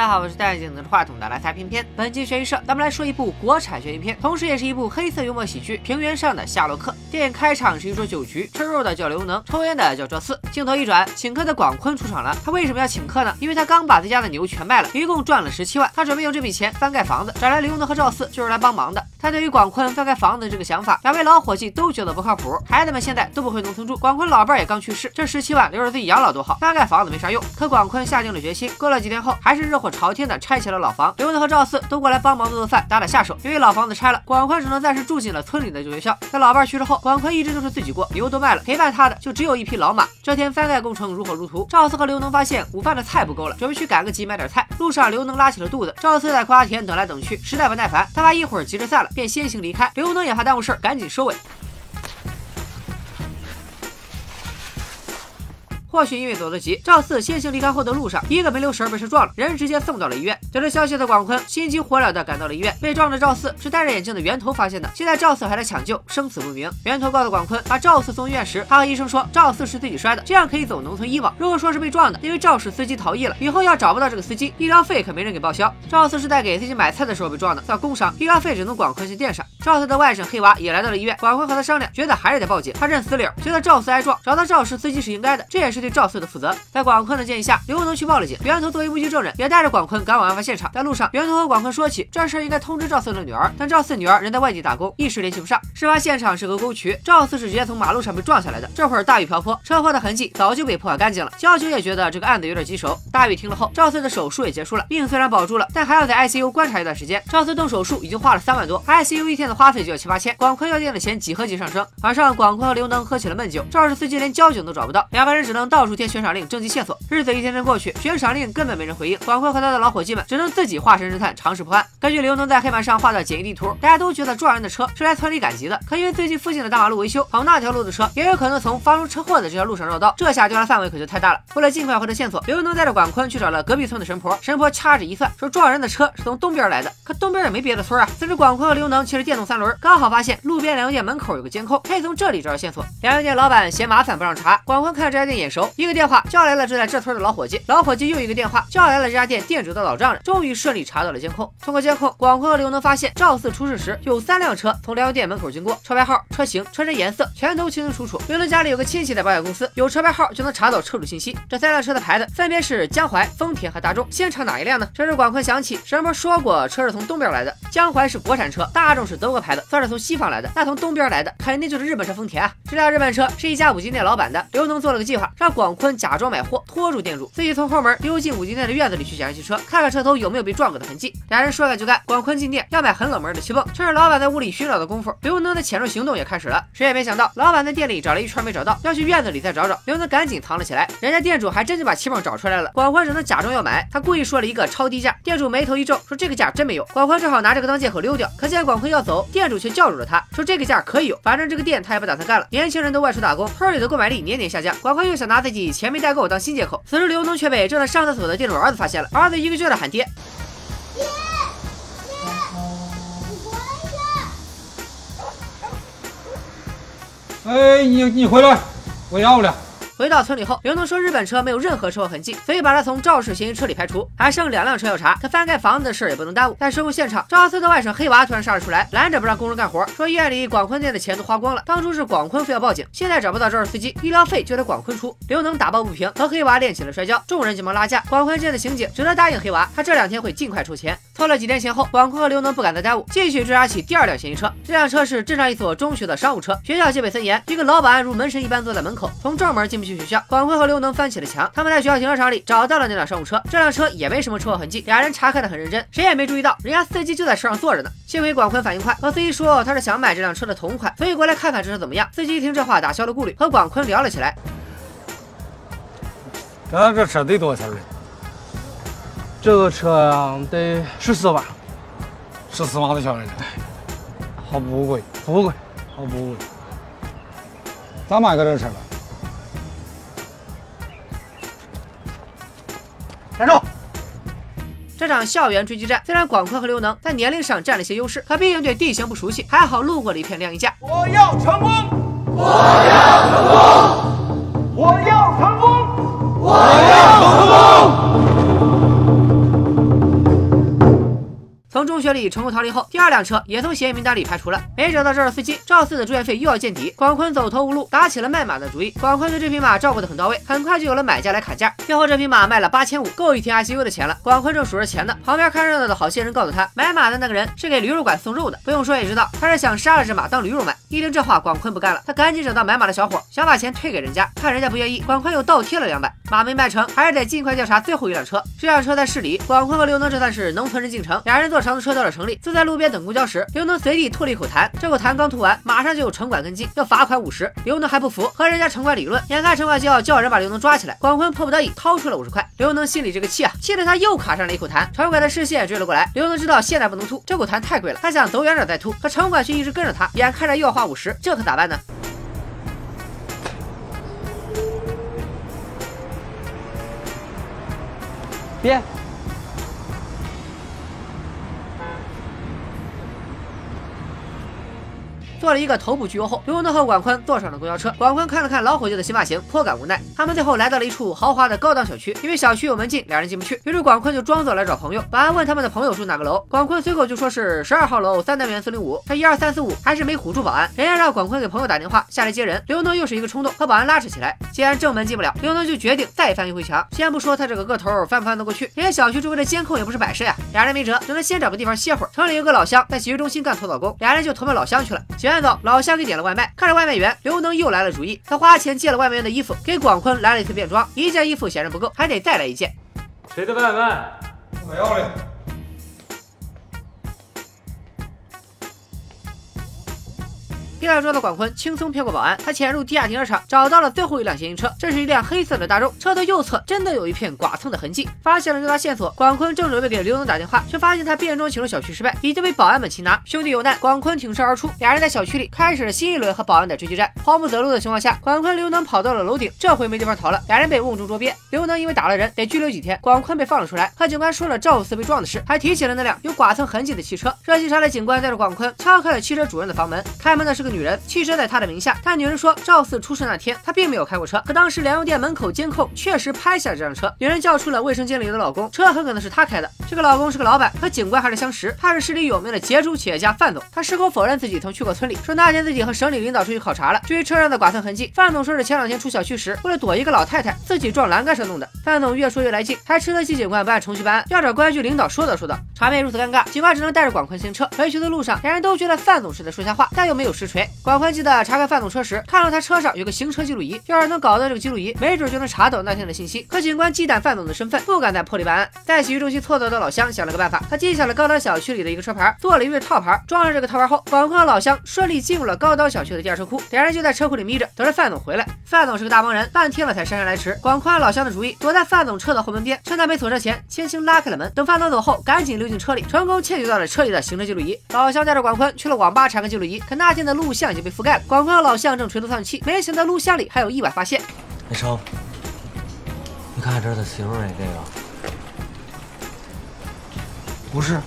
大家好，我是戴眼镜拿着话筒的来财偏偏。本期悬疑社，咱们来说一部国产悬疑片，同时也是一部黑色幽默喜剧《平原上的夏洛克》。电影开场是一桌酒局，吃肉的叫刘能，抽烟的叫赵四。镜头一转，请客的广坤出场了。他为什么要请客呢？因为他刚把自家的牛全卖了，一共赚了十七万。他准备用这笔钱翻盖房子，找来刘能和赵四就是来帮忙的。他对于广坤翻盖房子这个想法，两位老伙计都觉得不靠谱。孩子们现在都不回农村住，广坤老伴也刚去世，这十七万留着自己养老多好，翻盖房子没啥用。可广坤下定了决心，过了几天后，还是热火朝天的拆起了老房。刘能和赵四都过来帮忙做做饭，打打下手。由于老房子拆了，广坤只能暂时住进了村里的旧学校。在老伴去世后，广坤一直都是自己过，牛都卖了，陪伴他的就只有一匹老马。这天翻盖工程如火如荼，赵四和刘能发现午饭的菜不够了，准备去赶个集买点菜。路上刘能拉起了肚子，赵四在瓜田等来等去，实在不耐烦，他怕一会儿急着散了，便先行离开。刘能也怕耽误事儿，赶紧收尾。或许因为走得急，赵四先行离开后的路上，一个没留神被车撞了，人直接送到了医院。得知消息的广坤心急火燎地赶到了医院，被撞的赵四是戴着眼镜的源头发现的。现在赵四还在抢救，生死不明。源头告诉广坤，把赵四送医院时，他和医生说赵四是自己摔的，这样可以走农村医保。如果说是被撞的，因为肇事司机逃逸了，以后要找不到这个司机，医疗费可没人给报销。赵四是在给自己买菜的时候被撞的，算工伤，医疗费只能广坤先垫上。赵四的外甥黑娃也来到了医院，广坤和他商量，觉得还是得报警。他认死理儿，觉得赵四挨撞，找到肇事司机是应该的，这也是对赵四的负责。在广坤的建议下，刘文能去报了警。源头作为目击证人，也带着广坤赶往案发现场。在路上，源头和广坤说起这事儿应该通知赵四的女儿，但赵四女儿人在外地打工，一时联系不上。事发现场是个沟渠，赵四是直接从马路上被撞下来的。这会儿大雨瓢泼，车祸的痕迹早就被破坏干净了。交警也觉得这个案子有点棘手。大雨停了后，赵四的手术也结束了，命虽然保住了，但还要在 ICU 观察一段时间。赵四动手术已经花了三万多，ICU 一天的花费就要七八千。广坤药店的钱几何级上升。晚上，广坤和刘能喝起了闷酒，肇事司机连交警都找不到，两个人只能到处贴悬赏令征集线索。日子。一天天过去，悬赏令根本没人回应。广坤和他的老伙计们只能自己化身侦探，尝试破案。根据刘能在黑板上画的简易地图，大家都觉得撞人的车是来村里赶集的。可因为最近附近的大马路维修，跑那条路的车也有可能从发生车祸的这条路上绕道，这下调查范围可就太大了。为了尽快获得线索，刘能带着广坤去找了隔壁村的神婆。神婆掐指一算，说撞人的车是从东边来的。可东边也没别的村啊。此时广坤和刘能骑着电动三轮，刚好发现路边粮油店门口有个监控，可以从这里找到线索。粮油店老板嫌麻烦不让查，广坤看这家店眼熟，一个电话叫来了住在这村的老伙计，老伙计。又一个电话叫来了这家店店主的老丈人，终于顺利查到了监控。通过监控，广坤和刘能发现赵四出事时有三辆车从粮油店门口经过，车牌号、车型、车身颜色全都清清楚楚。刘能家里有个亲戚在保险公司，有车牌号就能查到车主信息。这三辆车的牌子分别是江淮、丰田和大众，先查哪一辆呢？这时广坤想起神婆说过车是从东边来的，江淮是国产车，大众是德个牌子，算是从西方来的，那从东边来的肯定就是日本车丰田啊。这辆日本车是一家五金店老板的，刘能做了个计划，让广坤假装买货，拖住店主，自己从后门溜进五金店的。院子里去检查汽车，看看车头有没有被撞过的痕迹。俩人说干就干，广坤进店要买很冷门的气泵。趁着老板在屋里寻找的功夫，刘能的潜入行动也开始了。谁也没想到，老板在店里找了一圈没找到，要去院子里再找找。刘能赶紧藏了起来，人家店主还真就把气泵找出来了。广坤只能假装要买，他故意说了一个超低价。店主眉头一皱，说这个价真没有。广坤正好拿这个当借口溜掉，可见广坤要走，店主却叫住了他，说这个价可以有，反正这个店他也不打算干了。年轻人都外出打工，村里的购买力年年下降。广坤又想拿自己钱没带够当新借口。此时刘能却被正在上厕所的店主儿子发现了，儿子。一个劲的喊爹！爹，爹，你回来！哎，你你回来，我要了。回到村里后，刘能说日本车没有任何车祸痕迹，所以把他从肇事嫌疑车里排除，还剩两辆车要查。他翻盖房子的事也不能耽误。在事故现场，赵四的外甥黑娃突然杀了出来，拦着不让工人干活，说医院里广坤店的钱都花光了，当初是广坤非要报警，现在找不到肇事司机，医疗费就得广坤出。刘能打抱不平，和黑娃练起了摔跤，众人急忙拉架。广坤见的刑警只得答应黑娃，他这两天会尽快出钱。拖了几天前后，广坤和刘能不敢再耽误，继续追查起第二辆嫌疑车。这辆车是镇上一所中学的商务车，学校戒备森严，一个老板如门神一般坐在门口，从正门进不去去学校。广坤和刘能翻起了墙，他们在学校停车场里找到了那辆商务车，这辆车也没什么车祸痕迹，俩人查看的很认真，谁也没注意到人家司机就在车上坐着呢。幸亏广坤反应快，和司机说他是想买这辆车的同款，所以过来看看这车怎么样。司机一听这话，打消了顾虑，和广坤聊了起来。咱这车得多少钱？这个车，得十四万，十四万的小人，好不贵，不贵，好不贵。咋买个这车吧？站住！这场校园追击战，虽然广坤和刘能在年龄上占了些优势，可毕竟对地形不熟悉，还好路过了一片晾衣架。我要成功！我要成功！从中学里成功逃离后，第二辆车也从嫌疑名单里排除了。没找到肇事司机，赵四的住院费又要见底。广坤走投无路，打起了卖马的主意。广坤对这匹马照顾得很到位，很快就有了买家来砍价。最后这匹马卖了八千五，够一天 ICU 的钱了。广坤正数着钱呢，旁边看热闹的好心人告诉他，买马的那个人是给驴肉馆送肉的。不用说也知道，他是想杀了这马当驴肉卖。一听这话，广坤不干了，他赶紧找到买马的小伙，想把钱退给人家。看人家不愿意，广坤又倒贴了两百。马没卖成，还是得尽快调查最后一辆车。这辆车在市里，广坤和刘能这算是能村人进城。俩人坐长途车到了城里，坐在路边等公交时，刘能随地吐了一口痰。这口痰刚吐完，马上就有城管跟进，要罚款五十。刘能还不服，和人家城管理论。眼看城管就要叫人把刘能抓起来，广坤迫不得已掏出了五十块。刘能心里这个气啊，气得他又卡上了一口痰。城管的视线追了过来，刘能知道现在不能吐，这口痰太贵了，他想走远点再吐。可城管却一直跟着他，眼看着又要花五十，这可咋办呢？别。做了一个头部焗油后，刘能和广坤坐上了公交车。广坤看了看老伙计的新发型，颇感无奈。他们最后来到了一处豪华的高档小区，因为小区有门禁，两人进不去。于是广坤就装作来找朋友。保安问他们的朋友住哪个楼，广坤随口就说是十二号楼三单元四零五。他一二三四五还是没唬住保安，人家让广坤给朋友打电话下来接人。刘能又是一个冲动，和保安拉扯起来。既然正门进不了，刘能就决定再翻一回墙。先不说他这个个头翻不翻得过去，人家小区周围的监控也不是摆设呀。俩人没辙，只能先找个地方歇会儿。城里有个老乡在洗浴中心干搓澡工，俩人就投奔老乡去了。洗完澡，老乡给。点了外卖，看着外卖员，刘能又来了主意。他花钱借了外卖员的衣服，给广坤来了一次变装。一件衣服显然不够，还得再来一件。谁的外卖？我要的。第二桌的广坤轻松骗过保安，他潜入地下停车场，找到了最后一辆嫌疑车。这是一辆黑色的大众，车头右侧真的有一片剐蹭的痕迹。发现了这条线索，广坤正准备给刘能打电话，却发现他变装潜入小区失败，已经被保安们擒拿。兄弟有难，广坤挺身而出，俩人在小区里开始了新一轮和保安的追击战。慌不择路的情况下，广坤、刘能跑到了楼顶，这回没地方逃了，俩人被瓮中捉鳖。刘能因为打了人，得拘留几天。广坤被放了出来，和警官说了赵四被撞的事，还提起了那辆有剐蹭痕迹的汽车。热心肠的警官带着广坤敲开了汽车主人的房门，开门的是个女人，汽车在。他的名下，但女人说赵四出事那天她并没有开过车，可当时粮油店门口监控确实拍下了这辆车。女人叫出了卫生间里的老公，车很可能是他开的。这个老公是个老板，和警官还是相识，他是市里有名的杰出企业家范总。他矢口否认自己曾去过村里，说那天自己和省里领导出去考察了。至于车上的剐蹭痕迹，范总说是前两天出小区时，为了躲一个老太太，自己撞栏杆上弄的。范总越说越来劲，还吃得起警官不按程序办案，要找公安局领导说道说道。场面如此尴尬，警官只能带着广坤行车。回去的路上，两人都觉得范总是在说瞎话，但又没有实锤。广坤记得查看范总车时。看到他车上有个行车记录仪，要是能搞到这个记录仪，没准就能查到那天的信息。可警官忌惮范总的身份，不敢再破例办案。在洗浴中心错走的老乡想了个办法，他记下了高档小区里的一个车牌，做了一对套牌，装上这个套牌后，广坤和老乡顺利进入了高档小区的第二车库。两人就在车库里眯着，等着范总回来。范总是个大忙人，半天了才姗姗来迟。广坤老乡的主意，躲在范总车的后门边，趁他没锁车前，轻轻拉开了门。等范总走后，赶紧溜进车里，成功窃取到了车里的行车记录仪。老乡带着广坤去了网吧查看记录仪，可那天的路录像已经被覆盖了。广坤和老向正垂头丧气，没想。到录像里还有意外发现。李成，你看看这是他媳妇儿这个？不是，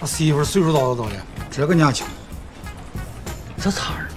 他媳妇儿岁数多大了？这个年轻。这咋儿？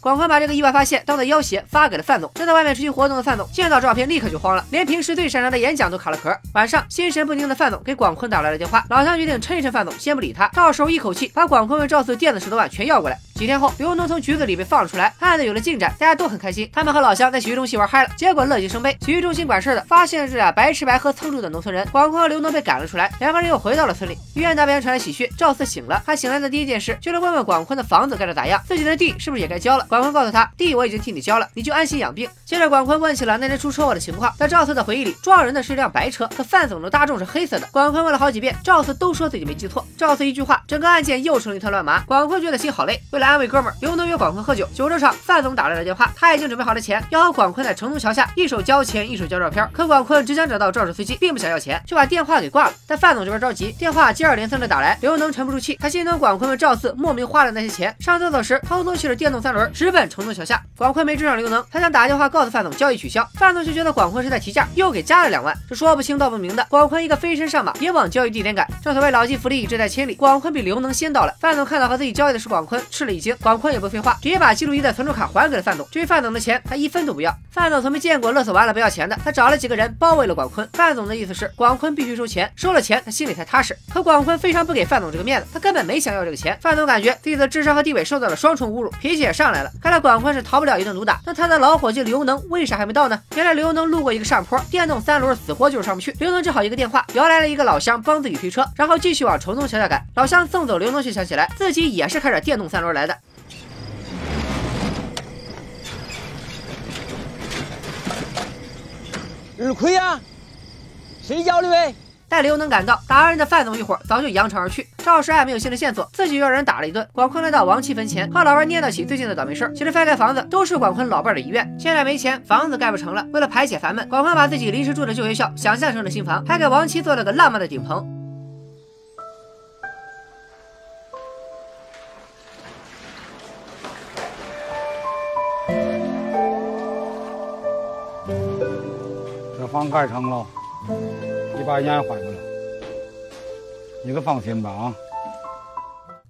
广坤把这个意外发现当做要挟发给了范总。正在外面出去活动的范总见到照片立刻就慌了，连平时最擅长的演讲都卡了壳。晚上心神不宁的范总给广坤打来了电话，老乡决定抻一抻范总，先不理他，到时候一口气把广坤为赵四垫的十多万全要过来。几天后，刘能从局子里被放了出来，案子有了进展，大家都很开心。他们和老乡在洗浴中心玩嗨了，结果乐极生悲，洗浴中心管事的发现了这俩白吃白喝蹭住的农村人。广坤和刘能被赶了出来，两个人又回到了村里。医院那边传来喜讯，赵四醒了。他醒来的第一件事就是问问广坤的房子盖得咋样，自己的地是不是也该交了。广坤告诉他，地我已经替你交了，你就安心养病。接着，广坤问起了那天出车祸的情况。在赵四的回忆里，撞人的是一辆白车，可范总的大众是黑色的。广坤问了好几遍，赵四都说自己没记错。赵四一句话，整个案件又成了一团乱麻。广坤觉得心好累，为了安慰哥们儿，刘能。约广坤喝酒，酒桌上范总打来了电话，他已经准备好了钱，要和广坤在城东桥下一手交钱一手交照片。可广坤只想找到肇事司机，并不想要钱，就把电话给挂了。但范总这边着急，电话接二连三的打来，刘能沉不住气，他心疼广坤问赵四莫名花了那些钱，上厕所时偷偷骑着电动三轮直奔城东桥下。广坤没追上刘能，他想打电话告诉范总交易取消，范总就觉得广坤是在提价，又给加了两万，这说不清道不明的。广坤一个飞身上马，也往交易地点赶。正所谓老骥伏枥，志在千里，广坤比刘能先到了。范总看到和自己交易的是广坤，吃了一。一惊，广坤也不废话，直接把记录仪的存储卡还给了范总。至于范总的钱，他一分都不要。范总从没见过勒索完了不要钱的，他找了几个人包围了广坤。范总的意思是，广坤必须收钱，收了钱他心里才踏实。可广坤非常不给范总这个面子，他根本没想要这个钱。范总感觉自己的智商和地位受到了双重侮辱，脾气也上来了。看来广坤是逃不了一顿毒打。那他的老伙计刘能为啥还没到呢？原来刘能路过一个上坡，电动三轮死活就是上不去。刘能只好一个电话，摇来了一个老乡帮自己推车，然后继续往崇东桥下赶。老乡送走刘能，却想起来自己也是开着电动三轮来的。日亏呀！谁教的呗？待刘能赶到，打完人的范总一伙早就扬长而去。赵世爱没有新的线索，自己又让人打了一顿。广坤来到王七坟前，和老伴念叨起最近的倒霉事儿。其实翻盖房子都是广坤老伴的遗愿，现在没钱，房子盖不成了。为了排解烦闷，广坤把自己临时住的旧学校想象成了新房，还给王七做了个浪漫的顶棚。房盖成了，一把烟还不了。你可放心吧啊！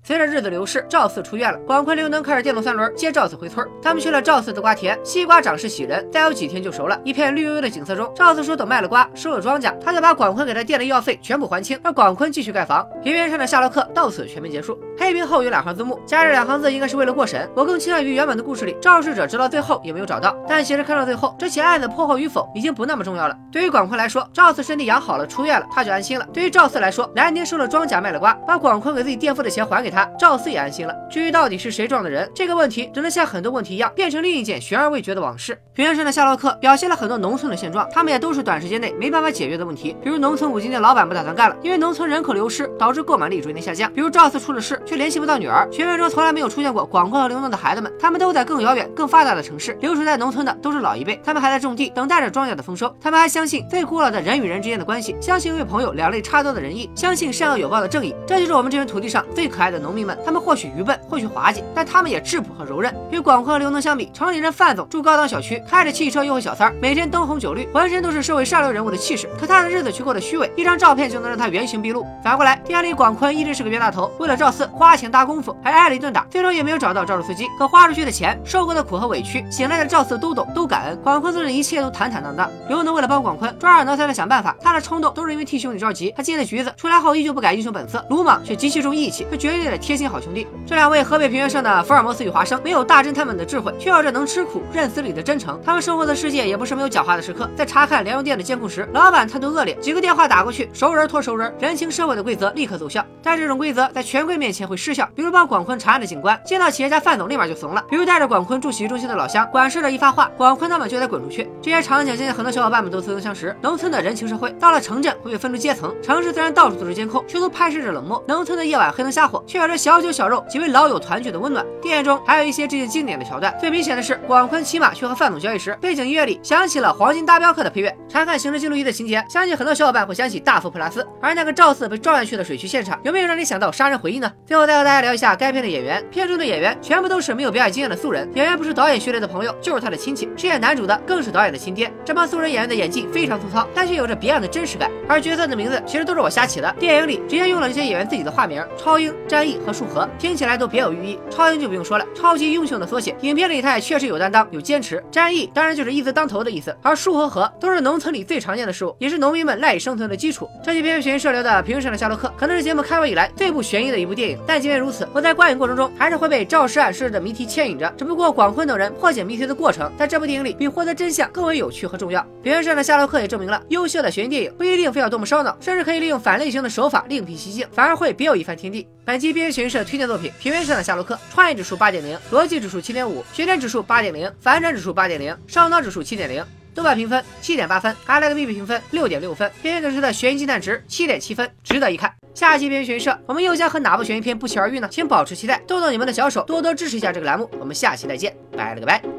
随着日子流逝，赵四出院了，广坤、刘能开着电动三轮接赵四回村。他们去了赵四的瓜田，西瓜长势喜人，再有几天就熟了。一片绿油油的景色中，赵四说等卖了瓜，收了庄稼，他就把广坤给他垫的医药费全部还清，让广坤继续盖房。平原上的夏洛克到此全面结束。黑屏后有两行字幕，加这两行字应该是为了过审。我更倾向于原本的故事里，肇事者直到最后也没有找到。但其实看到最后，这起案子破获与否已经不那么重要了。对于广坤来说，赵四身体养好了，出院了，他就安心了。对于赵四来说，南丁收了庄稼卖了瓜，把广坤给自己垫付的钱还给他，赵四也安心了。至于到底是谁撞的人，这个问题只能像很多问题一样，变成另一件悬而未决的往事。平原上的夏洛克表现了很多农村的现状，他们也都是短时间内没办法解决的问题。比如农村五金店老板不打算干了，因为农村人口流失导致购买力逐年下降。比如赵四出了事却联系不到女儿，学院中从来没有出现过广坤和流动的孩子们，他们都在更遥远、更发达的城市。留守在农村的都是老一辈，他们还在种地，等待着庄稼的丰收。他们还相信最古老的人与人之间的关系，相信为朋友两肋插刀的仁义，相信善恶有报的正义。这就是我们这片土地上最可爱的农农民们。他们或许愚笨，或许滑。稽，但他们也质朴和柔韧。与广坤和刘能相比，城里人范总住高档小区，开着汽车又会小三儿，每天灯红酒绿，浑身都是社会上流人物的气势。可他的日子却过得虚伪，一张照片就能让他原形毕露。反过来，电影里广坤一直是个冤大头，为了赵四花钱搭功夫，还挨了一顿打，最终也没有找到肇事司机。可花出去的钱、受过的苦和委屈，醒来的赵四都懂，都感恩。广坤做的一切都坦坦荡荡。刘能为了帮广坤抓耳挠腮的想办法，他的冲动都是因为替兄弟着急。他进了局子，出来后依旧不改英雄本色，鲁莽却极其重义气，是绝对的贴心好兄弟。这两位河北平原上的福尔摩斯。与华生没有大侦探们的智慧，却有着能吃苦认死理的真诚。他们生活的世界也不是没有狡猾的时刻。在查看粮油店的监控时，老板态度恶劣，几个电话打过去，熟人拖熟人，人情社会的规则立刻奏效。但这种规则在权贵面前会失效。比如帮广坤查案的警官，见到企业家范总立马就怂了。比如带着广坤住洗浴中心的老乡，管事的一发话，广坤他们就得滚出去。这些场景，相信很多小伙伴们都似曾相识。农村的人情社会，到了城镇会被分出阶层。城市虽然到处都是监控，却都拍摄着冷漠。农村的夜晚黑灯瞎火，却有着小酒小肉，几位老友团聚的温暖。电影中还有一些这些。经典的桥段，最明显的是广坤骑马去和范总交易时，背景音乐里响起了《黄金大镖客》的配乐。查看行车记录仪的情节，相信很多小伙伴会想起大佛普拉斯。而那个赵四被撞下去的水区现场，有没有让你想到杀人回忆呢？最后再和大家聊一下该片的演员，片中的演员全部都是没有表演经验的素人。演员不是导演序列的朋友，就是他的亲戚。饰演男主的更是导演的亲爹。这帮素人演员的演技非常粗糙，但却有着别样的真实感。而角色的名字其实都是我瞎起的。电影里直接用了这些演员自己的化名：超英、战和树河，听起来都别有寓意。超英就不用说了，超级英雄的缩写。影片里。他也确实有担当，有坚持。战役当然就是一字当头的意思，而树和河都是农村里最常见的事物，也是农民们赖以生存的基础。这期片悬疑社流的《平原上的夏洛克》可能是节目开播以来最不悬疑的一部电影，但即便如此，我在观影过程中还是会被肇事案设置的谜题牵引着。只不过广坤等人破解谜题的过程，在这部电影里比获得真相更为有趣和重要。平原上的夏洛克也证明了，优秀的悬疑电影不一定非要多么烧脑，甚至可以利用反类型的手法另辟蹊径，反而会别有一番天地。本期边缘悬疑社推荐作品《平原上的夏洛克》，创意指数八点零，逻辑指数七点五，悬念指数八点零。反转指数八点零，烧脑指数七点零，豆瓣评分七点八分，阿莱的 B B 评分六点六分，片片得出的悬疑惊叹值七点七分，值得一看。下期边缘悬疑社，我们又将和哪部悬疑片不期而遇呢？请保持期待，动动你们的小手，多多支持一下这个栏目。我们下期再见，拜了个拜。